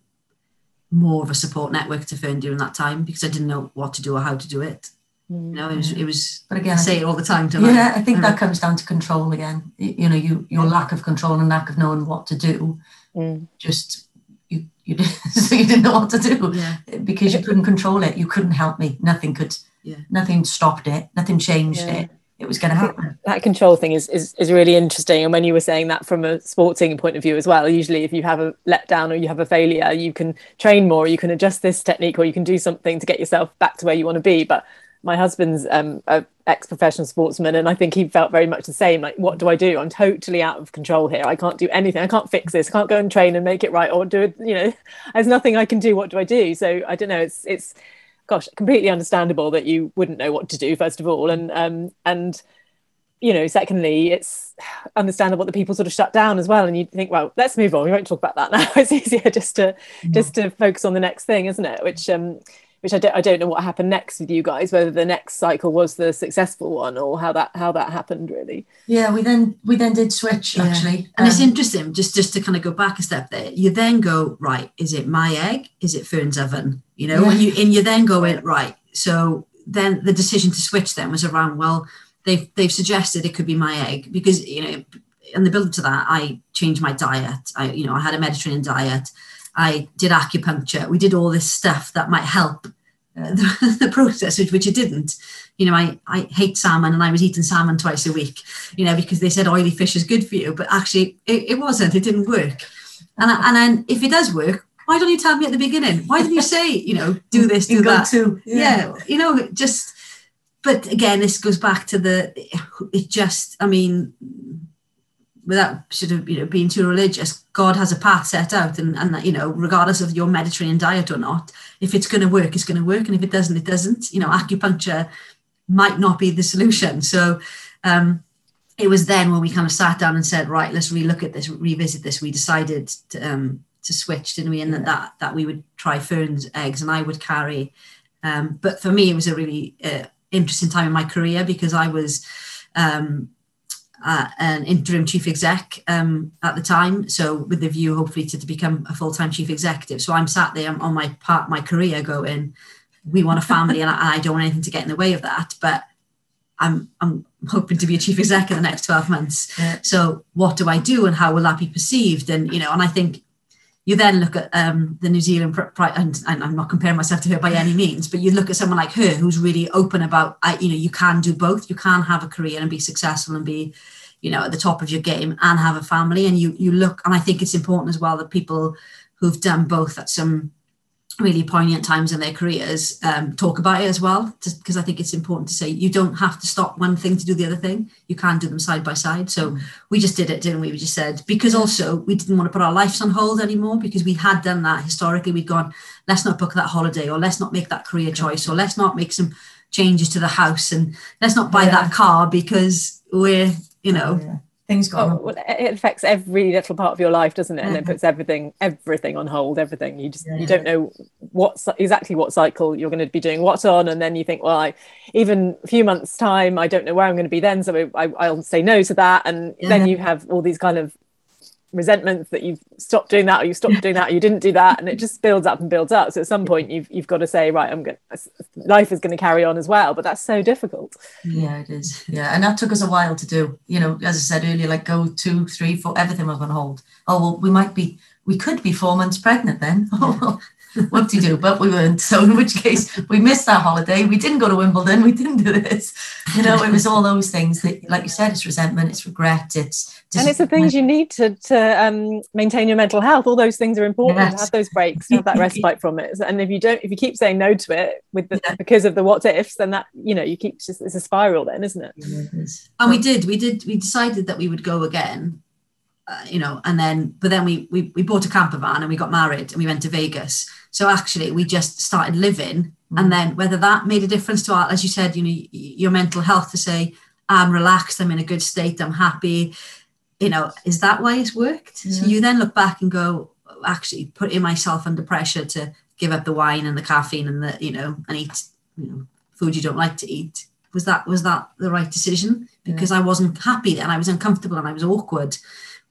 more of a support network to Fern during that time because I didn't know what to do or how to do it. You know, it was it was But again, I I say it all the time my- yeah, I think my- that comes down to control again. You know, you your lack of control and lack of knowing what to do. Mm. Just you you so you didn't know what to do Yeah. because you couldn't control it. You couldn't help me. Nothing could. Yeah. Nothing stopped it. Nothing changed Yeah. it. It was going to happen. that control thing is, is is really interesting and when you were saying that from a sporting point of view as well usually if you have a letdown or you have a failure you can train more you can adjust this technique or you can do something to get yourself back to where you want to be but my husband's um a ex-professional sportsman and i think he felt very much the same like what do i do? I'm totally out of control here. I can't do anything. I can't fix this. I can't go and train and make it right or do it you know there's nothing i can do. What do i do? So i don't know. It's it's gosh completely understandable that you wouldn't know what to do first of all. And um and you know secondly it's understandable that people sort of shut down as well and you think well let's move on. We won't talk about that now. It's easier just to just to focus on the next thing isn't it? Which um which I don't, I don't know what happened next with you guys, whether the next cycle was the successful one or how that how that happened really. Yeah, we then we then did switch Yeah. actually. And it's Um, interesting, just just to kind of go back a step there. You then go right. Is it my egg? Is it Fern's oven? You know, and you and you then go in right. So then the decision to switch then was around. Well, they've they've suggested it could be my egg because you know, and the build to that, I changed my diet. I you know I had a Mediterranean diet. I did acupuncture. We did all this stuff that might help uh, the, the process, which, which it didn't. You know, I, I hate salmon and I was eating salmon twice a week, you know, because they said oily fish is good for you, but actually it, it wasn't, it didn't work. And, I- and then if it does work, why don't you tell me at the beginning? Why didn't you say, you know, do this, do that? to yeah. you know just but again this goes back to the it just i mean without sort of you know being too religious. God has a path set out and and that, you know regardless of your mediterranean diet or not if it's going to work it's going to work and if it doesn't it doesn't. You know acupuncture might not be the solution. So um it was then when we kind of sat down and said right let's relook at this revisit this. We decided to um to switch didn't we? And that that, that we would try fern's eggs and i would carry um, but for me, it was a really uh, interesting time in my career because I was um, uh, an interim chief exec um, at the time. So with the view, hopefully, to, to become a full time chief executive. So I'm sat there on my part, my career, going, "We want a family, and I, I don't want anything to get in the way of that." But I'm I'm hoping to be a chief exec in the next 12 months. Yeah. So what do I do, and how will that be perceived? And you know, and I think you then look at um, the New Zealand, and, and I'm not comparing myself to her by any means, but you look at someone like her who's really open about, you know, you can do both. You can have a career and be successful and be, you know, at the top of your game and have a family. And you you look, and I think it's important as well that people who've done both at some really poignant times in their careers um, talk about it as well, because I think it's important to say you don't have to stop one thing to do the other thing. You can do them side by side. So we just did it, didn't we? We just said because also we didn't want to put our lives on hold anymore because we had done that historically. We'd gone, let's not book that holiday, or let's not make that career choice, or let's not make some changes to the house, and let's not buy Yeah. that car because we're, you know, yeah. Things got Oh, well, it affects every little part of your life, doesn't it? And it puts everything, everything on hold. Everything you just Yeah. you don't know what exactly what cycle you're going to be doing what on, and then you think, well, I, even a few months time, I don't know where I'm going to be then, so I, I'll say no to that, and Yeah. then you have all these kind of resentments that you've stopped doing that or you stopped doing that or you didn't do that and it just builds up and builds up so at some point you've you've got to say right i'm going life is going to carry on as well but that's so difficult Yeah, it is. Yeah, and that took us a while to do. You know, as I said earlier, like go two, three, four, everything was on hold. Oh well, we might be, we could be four months pregnant then. Oh what do you do? But we weren't. So in which case, we missed that holiday. We didn't go to Wimbledon. We didn't do this. You know, it was all those things that, like you said, it's resentment, it's regret, it's and it's the things you need to to um, maintain your mental health all those things are important to Yes. have those breaks have that respite from it and if you don't if you keep saying no to it with the, Yeah. because of the what ifs then that you know you keep just it's a spiral then isn't it Yeah, it is. and we did we did we decided that we would go again uh, you know and then but then we, we we bought a camper van and we got married and we went to vegas so actually we just started living mm. and then whether that made a difference to our as you said you know your mental health to say i'm relaxed i'm in a good state i'm happy you know is that why it's worked? So you then look back and go actually putting myself under pressure to give up the wine and the caffeine and the you know and eat you know food you don't like to eat. Was that was that the right decision? Because I wasn't happy and I was uncomfortable and I was awkward.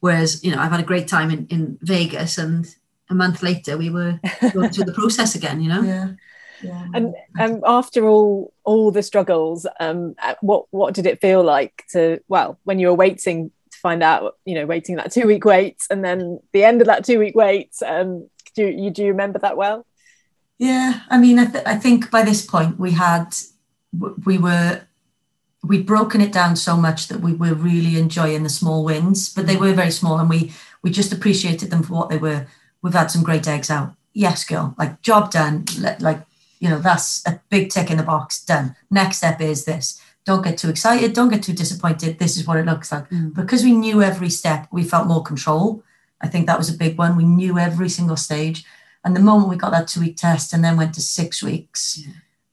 Whereas you know I've had a great time in, in Vegas and a month later we were going through the process again you know Yeah. Yeah. and um, after all all the struggles um uh, what what did it feel like to well when you were waiting to find out you know waiting that two week wait and then the end of that two week wait um do you do you remember that well Yeah, I mean, I, th- I think by this point we had, we were, we'd broken it down so much that we were really enjoying the small wins, but they were very small, and we we just appreciated them for what they were. We've had some great eggs out. Yes, girl, like job done. Like you know, that's a big tick in the box. Done. Next step is this. Don't get too excited. Don't get too disappointed. This is what it looks like. Mm. Because we knew every step, we felt more control. I think that was a big one. We knew every single stage. And the moment we got that two week test and then went to six weeks,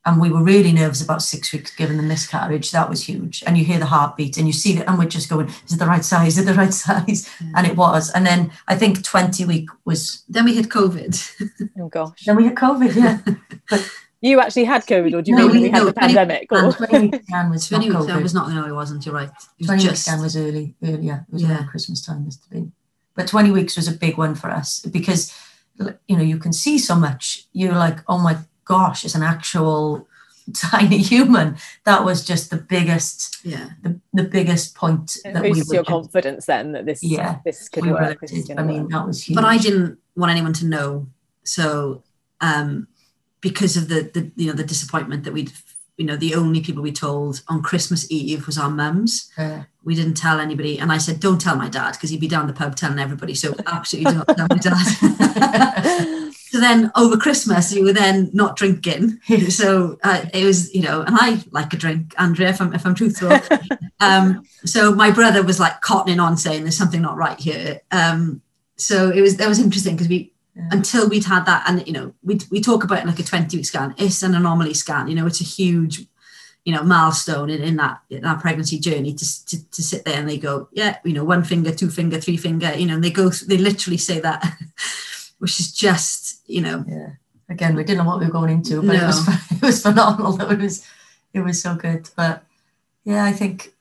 and we were really nervous about six weeks given the miscarriage, that was huge. And you hear the heartbeat and you see it, and we're just going, is it the right size? Is it the right size? And it was. And then I think 20 week was, then we hit COVID oh gosh then we had COVID, yeah. but You actually had COVID, or do you No, mean we- we had no, the 20 pandemic? Or? And 20 week scan was not 20 weeks, COVID. was not, no, it wasn't, you're right. It was 20 week just, scan was early, early yeah, it was Yeah. around Christmas time, must have been. But 20 weeks was a big one for us because, you know, you can see so much. You're like, oh my gosh, it's an actual tiny human. That was just the biggest, yeah. the, the biggest point It that we boosts were your just- confidence then that this Yeah, this could we were work. This is lifted. gonna I mean, work. that was huge. But I didn't want anyone to know. So, um, because of the, the, you know, the disappointment that we'd, you know, the only people we told on Christmas Eve was our mums. Yeah. We didn't tell anybody. And I said, don't tell my dad because he'd be down the pub telling everybody. So absolutely don't tell my dad. so then over Christmas, you were then not drinking. So uh, it was, you know, and I like a drink, Andrea, if I'm, if I'm truthful. um, so my brother was like cottoning on saying there's something not right here. Um, so it was, that was interesting because we, until we'd had that, and you know, we we talk about like a 20 week scan, it's an anomaly scan, you know, it's a huge, you know, milestone in, in that in that pregnancy journey to, to, to sit there and they go, yeah, you know, one finger, two finger, three finger, you know, and they go, they literally say that, which is just, you know, yeah. Again, we didn't know what we were going into, but it was it was phenomenal. Though it was it was so good. But yeah, I think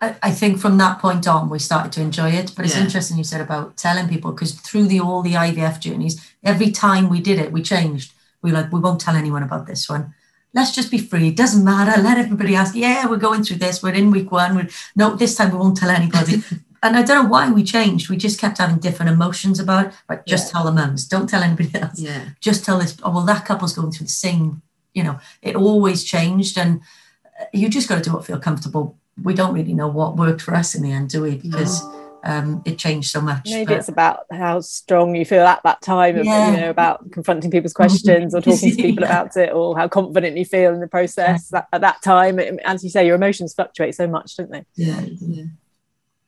I, I think from that point on we started to enjoy it. But it's Yeah. interesting you said about telling people because through the all the IVF journeys, every time we did it, we changed. We were like, we won't tell anyone about this one. Let's just be free. It doesn't matter. Let everybody ask. Yeah, we're going through this. We're in week one. We're, no, this time we won't tell anybody. and I don't know why we changed. We just kept having different emotions about it. But just tell the mums. Don't tell anybody else yeah. just tell this oh well that couple's going through the same you know it always changed and uh, you just got to do what feel comfortable we don't really know what worked for us in the end do we because um it changed so much Maybe but- it's about how strong you feel at that time, of, Yeah. you know, about confronting people's questions or talking to people Yeah. about it, or how confident you feel in the process that, at that time. As you say, your emotions fluctuate so much, don't they? Yeah.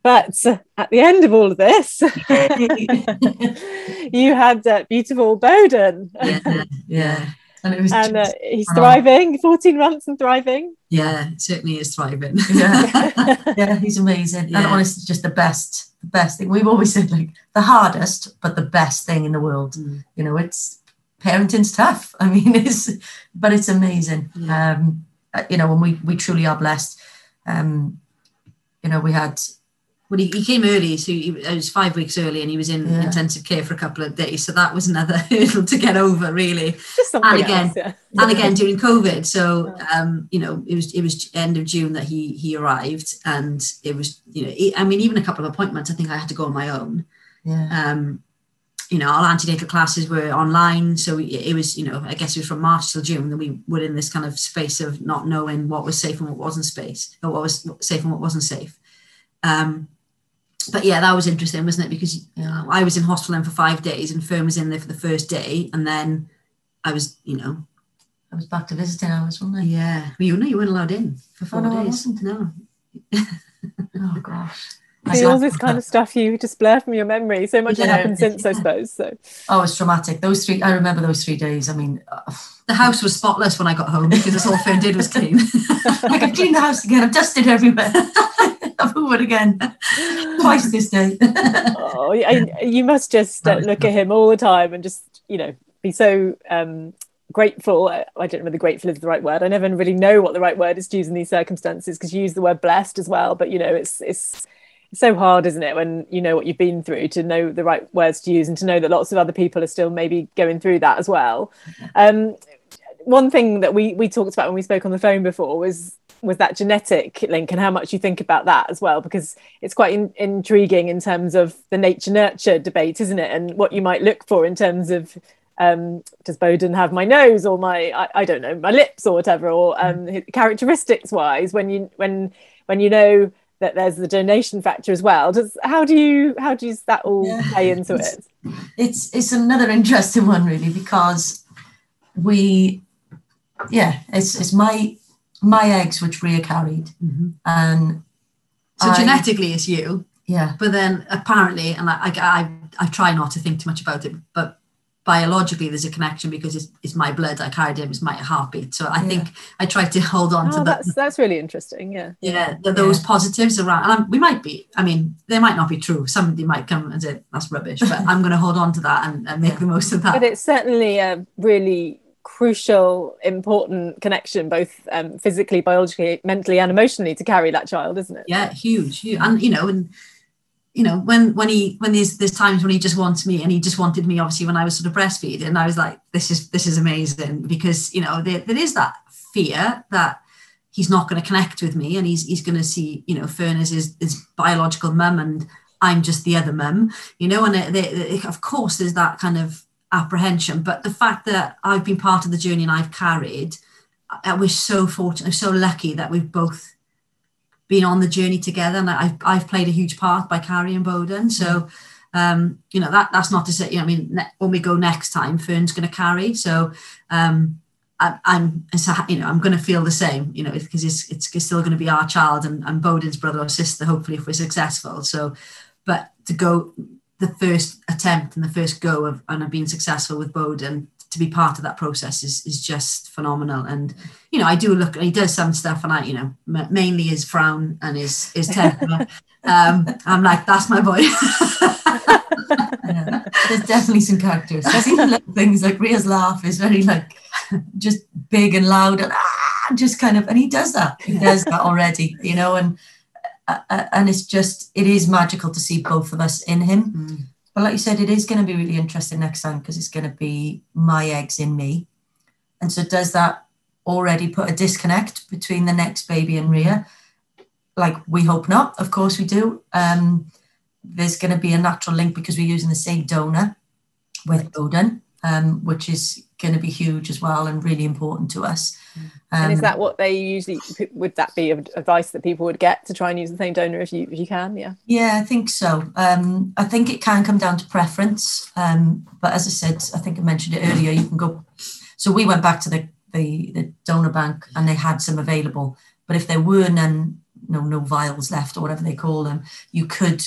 Yeah. But at the end of all of this, you had uh, beautiful Bowden, Yeah. Yeah. and it was and uh, he's thriving, 14 months and thriving. Yeah. Certainly is thriving. yeah yeah he's amazing and honestly just the best the best thing we've always said like the hardest but the best thing in the world Mm. you know it's parenting's tough i mean it's but it's amazing Yeah. um uh, you know and we we truly are blessed um you know we had Well, he, he came early, so he, it was five weeks early, and he was in Yeah. intensive care for a couple of days. So that was another hurdle to get over, really. Just And again, else, yeah. and again during COVID. So um, you know, it was it was end of June that he he arrived, and it was you know, I mean, even a couple of appointments, I think I had to go on my own. yeah Um, you know, our antenatal classes were online, so it it was you know, I guess it was from March till June that we were in this kind of space of not knowing what was safe and what wasn't space, or what was safe and what wasn't safe. Um, but yeah, that was interesting, wasn't it? Because Yeah. I was in hospital then for five days, and Fern was in there for the first day, and then I was, you know, i was back to visiting hours wasn't I? yeah. Well, you know, you weren't allowed in for four Oh, no, I days. wasn't. No. oh gosh See, all this kind of stuff you just blur from your memory. So much has happened since, I suppose. So oh it's traumatic those three i remember those three days i mean uh, The house was spotless when I got home because that's all Fern did was clean. like i've cleaned the house again i've dusted everywhere i've hoovered again twice this day oh, I- you must just uh, look at him all the time and just, you know, be so um, grateful. I don't know whether grateful is the right word. I never really know what the right word is to use in these circumstances because you use the word blessed as well. But you know, it's it's it's so hard, isn't it, when you know what you've been through to know the right words to use and to know that lots of other people are still maybe going through that as well. Um, one thing that we we talked about when we spoke on the phone before was was that genetic link and how much you think about that as well because it's quite in, intriguing in terms of the nature nurture debate isn't it and what you might look for in terms of um, does Bowden have my nose or my I, I don't know my lips or whatever or um, characteristics wise when you when when you know that there's the donation factor as well does how do you how does that all Yeah. play into It's- it it's it's another interesting one really because we yeah it's it's my my eggs which Ria carried Mhm. and So I- genetically, it's you. yeah But then apparently, and I, I, I, I try not to think too much about it, but biologically there's a connection because it's, it's my blood. I carried him, it's my heartbeat. So I Yeah. think I try to hold on oh, to that. that's that's really interesting yeah Yeah, th- those positives around. And we might be, I mean, they might not be true. Somebody might come and say, that's rubbish, but I'm going to hold on to that and, and make the most of that. but it's certainly a really crucial, important connection, both um, physically, biologically, mentally, and emotionally, to carry that child, isn't it? Yeah, huge, huge. and you know, and you know, when when he when there's there's times when he just wants me, and he just wanted me, obviously, when I was sort of breastfeeding, and I was like, this is this is amazing because you know there, there is that fear that he's not going to connect with me, and he's he's going to see you know Fern is his, his biological mum, and I'm just the other mum, you know, and it, it, of course there's that kind of apprehension. But the fact that I've been part of the journey and I've carried, I, we're so fortunate, so lucky that we've both been on the journey together. And I've, I've played a huge part by carrying Bowden. So, um, you know, that that's not to say, you know, I mean, ne- when we go next time, Fern's going to carry. So, um, I, I'm, you know, I'm going to feel the same, you know, because it's, it's, it's still going to be our child and, and Bowden's brother or sister, hopefully, if we're successful. So, but to go the first attempt and the first go of and I've been successful with Bowden to be part of that process is is just phenomenal. And you know, I do look. He does some stuff, and I, you know, mainly his frown and his his temper. um, I'm like, that's my boy. There's definitely some characteristics. Even little things like Ria's laugh is very like just big and loud and ah, just kind of, and he does that. He does that already, you know, and uh, and it's just it is magical to see both of us in him. Mm. But like you said, it is going to be really interesting next time because it's going to be my eggs in me. And so does that already put a disconnect between the next baby and Ria? Like we hope not. Of course we do. Um, there's going to be a natural link because we're using the same donor with Bowden, um, which is going to be huge as well and really important to us. Um, and is um, that what they usually would that be advice that people would get to try and use the same donor if you if you can? Yeah. Yeah, I think so. Um, I think it can come down to preference, um, but as I said, I think I mentioned it earlier. You can go. So we went back to the the, the donor bank and they had some available, but if there were none, no no vials left or whatever they call them, you could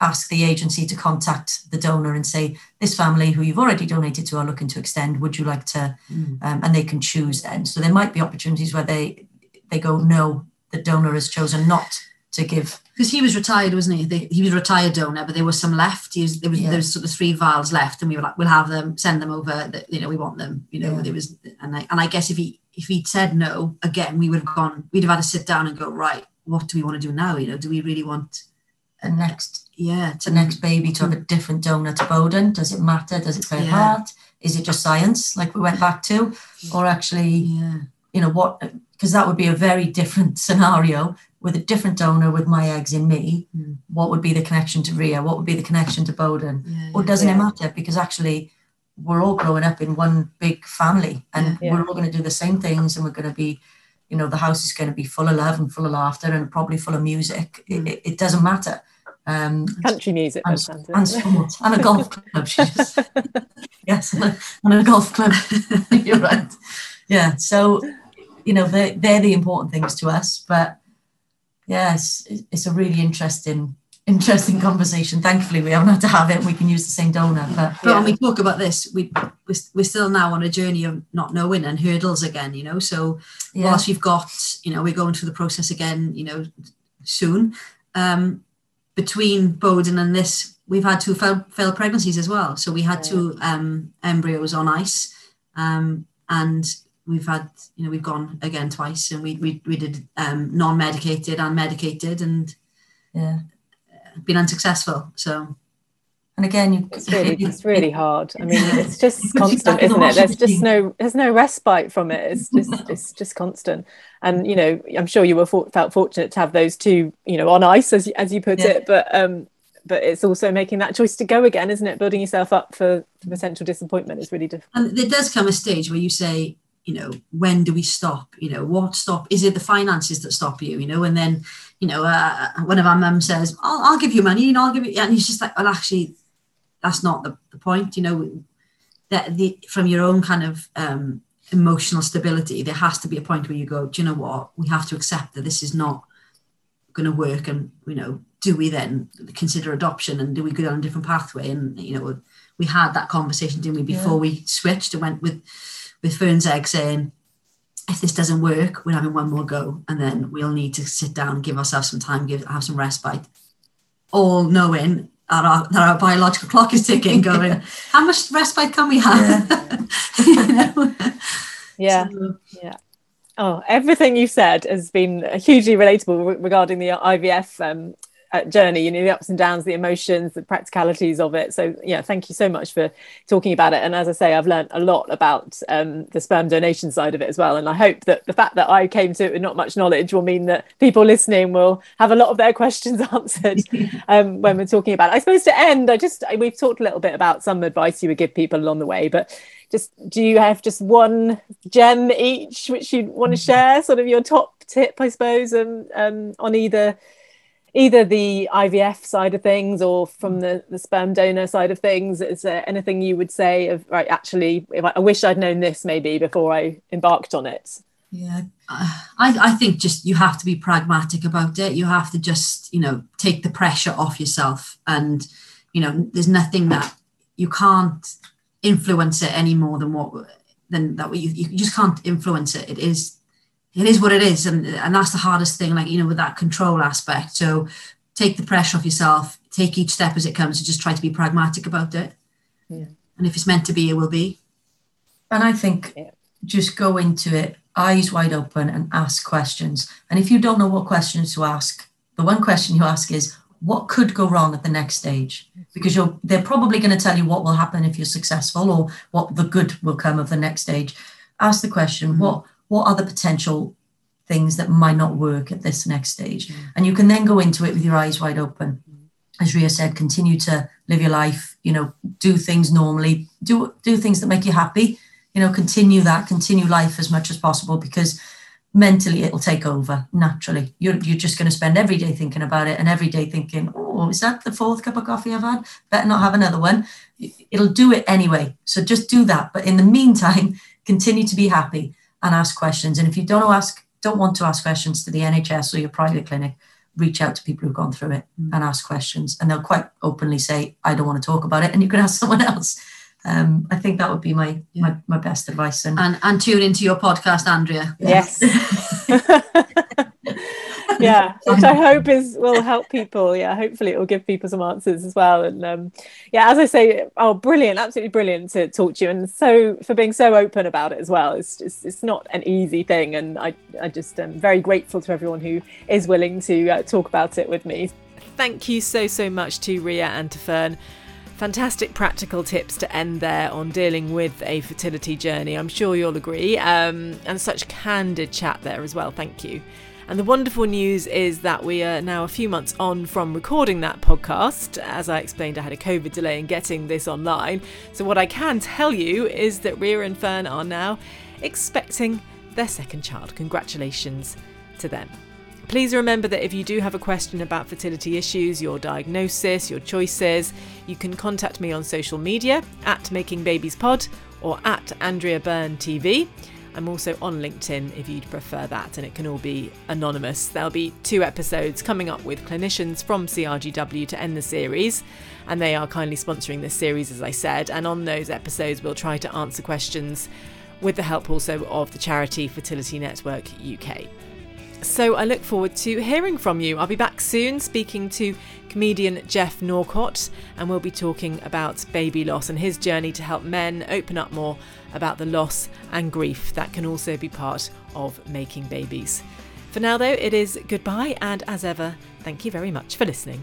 ask the agency to contact the donor and say, this family who you've already donated to are looking to extend. Would you like to? Mm. Um, and they can choose then. So there might be opportunities where they they go, no, the donor has chosen not to give. Because he was retired, wasn't he? They, he was a retired donor, but there was some left. He was, there was yeah. there was sort of three vials left, and we were like, we'll have them, send them over. That you know, we want them. You know, yeah. there was, and I and I guess if he if he'd said no again, we would have gone. We'd have had to sit down and go, right, what do we want to do now? You know, do we really want a next yeah to next baby to have a different donor to Bowden? Does it matter? Does it play yeah. a part? Is it just science, like we went back to, or actually, yeah. you know, what? Because that would be a very different scenario with a different donor with my eggs in me. Mm. What would be the connection to Ria? What would be the connection to Bowden? Yeah, or doesn't it matter? Because actually, we're all growing up in one big family, and we're all going to do the same things, and we're going to be you know the house is going to be full of love and full of laughter and probably full of music mm. it, it, doesn't matter um, Country music, and, and sport, and a golf club. Just, yes, and a golf club. You're right. Yeah. So, you know, they're, they're the important things to us. But yes, it's a really interesting interesting conversation. Thankfully, we haven't had to have it. We can use the same donor. But, but yeah. when we talk about this, we we're still now on a journey of not knowing and hurdles again. You know, so yeah. whilst we've got, you know, we're going through the process again. You know, soon. Um, between Bowden and this, we've had two failed, failed pregnancies as well. So we had two um, embryos on ice, um, and we've had, you know, we've gone again twice, and we we, we did um, non-medicated and medicated, and yeah, been unsuccessful. So. And again, you, it's really, it's really hard. I mean, it's just constant, isn't it? There's just no, there's no respite from it. It's just, it's just constant and you know i'm sure you were for, felt fortunate to have those two you know on ice as, as you put yeah. it but um but it's also making that choice to go again isn't it building yourself up for, potential disappointment is really difficult and there does come a stage where you say you know when do we stop you know what stop is it the finances that stop you you know and then you know uh, one of our mums says I'll, I'll give you money you know i'll give you and he's just like well actually that's not the, the point you know that the from your own kind of um emotional stability, there has to be a point where you go, do you know what? We have to accept that this is not going to work. And, you know, do we then consider adoption and do we go down a different pathway? And, you know, we had that conversation, didn't we, before yeah. we switched and went with, with Fern's egg saying, if this doesn't work, we're having one more go. And then we'll need to sit down, give ourselves some time, give have some respite. All knowing that our, that our biological clock is ticking, going, how much respite can we have? you know? Yeah, so, yeah. Oh, everything you said has been hugely relatable regarding the IVF um, uh, journey you know the ups and downs the emotions the practicalities of it. So yeah thank you so much for talking about it. And as i say i've learned a lot about um, the sperm donation side of it as well. And i hope that the fact that i came to it with not much knowledge will mean that people listening will have a lot of their questions answered um, when we're talking about it. I suppose to end i just we've talked a little bit about some advice you would give people along the way but just do you have just one gem each which you want to mm-hmm. share? Sort of your top tip i suppose um, um, on either either the IVF side of things or from the, the sperm donor side of things? Is there anything you would say of right? Actually, I, I wish I'd known this maybe before I embarked on it. Yeah, uh, I, I think just you have to be pragmatic about it. You have to just, you know, take the pressure off yourself. And, you know, there's nothing that you can't influence it any more than what, than that you, you just can't influence it. It is it is what it is and and that's the hardest thing like you know with that control aspect so take the pressure off yourself take each step as it comes and just try to be pragmatic about it yeah. and if it's meant to be it will be and i think yeah. just go into it eyes wide open and ask questions and if you don't know what questions to ask the one question you ask is what could go wrong at the next stage because you're they're probably going to tell you what will happen if you're successful or what the good will come of the next stage ask the question mm-hmm. what what are the potential things that might not work at this next stage? Mm. And you can then go into it with your eyes wide open. As Ria said, continue to live your life, you know, do things normally, do do things that make you happy, you know, continue that, continue life as much as possible because mentally it'll take over naturally. You're, you're just going to spend every day thinking about it and every day thinking, oh, is that the fourth cup of coffee I've had? Better not have another one. It'll do it anyway. So just do that. But in the meantime, continue to be happy and ask questions. And if you don't ask, don't want to ask questions to the NHS or your private clinic, reach out to people who've gone through it mm. and ask questions. And they'll quite openly say, I don't want to talk about it. And you can ask someone else. Um, I think that would be my, yeah. my, my best advice. And, and and tune into your podcast, Andrea. Yes. yeah which i hope is will help people yeah hopefully it will give people some answers as well and um yeah as i say oh brilliant absolutely brilliant to talk to you and so for being so open about it as well it's just it's not an easy thing and i i just am very grateful to everyone who is willing to uh, talk about it with me thank you so so much to ria and to fern Fantastic practical tips to end there on dealing with a fertility journey. I'm sure you'll agree. Um, and such candid chat there as well. Thank you. And the wonderful news is that we are now a few months on from recording that podcast. As I explained, I had a COVID delay in getting this online. So, what I can tell you is that Ria and Fern are now expecting their second child. Congratulations to them. Please remember that if you do have a question about fertility issues, your diagnosis, your choices, you can contact me on social media at Making Babies Pod or at Andrea Byrne TV. I'm also on LinkedIn if you'd prefer that, and it can all be anonymous. There'll be two episodes coming up with clinicians from CRGW to end the series, and they are kindly sponsoring this series, as I said. And on those episodes, we'll try to answer questions with the help also of the charity Fertility Network UK. So I look forward to hearing from you. I'll be back soon speaking to comedian Geoff Norcott, and we'll be talking about baby loss and his journey to help men open up more about the loss and grief that can also be part of making babies. For now, though, it is goodbye, and as ever, thank you very much for listening.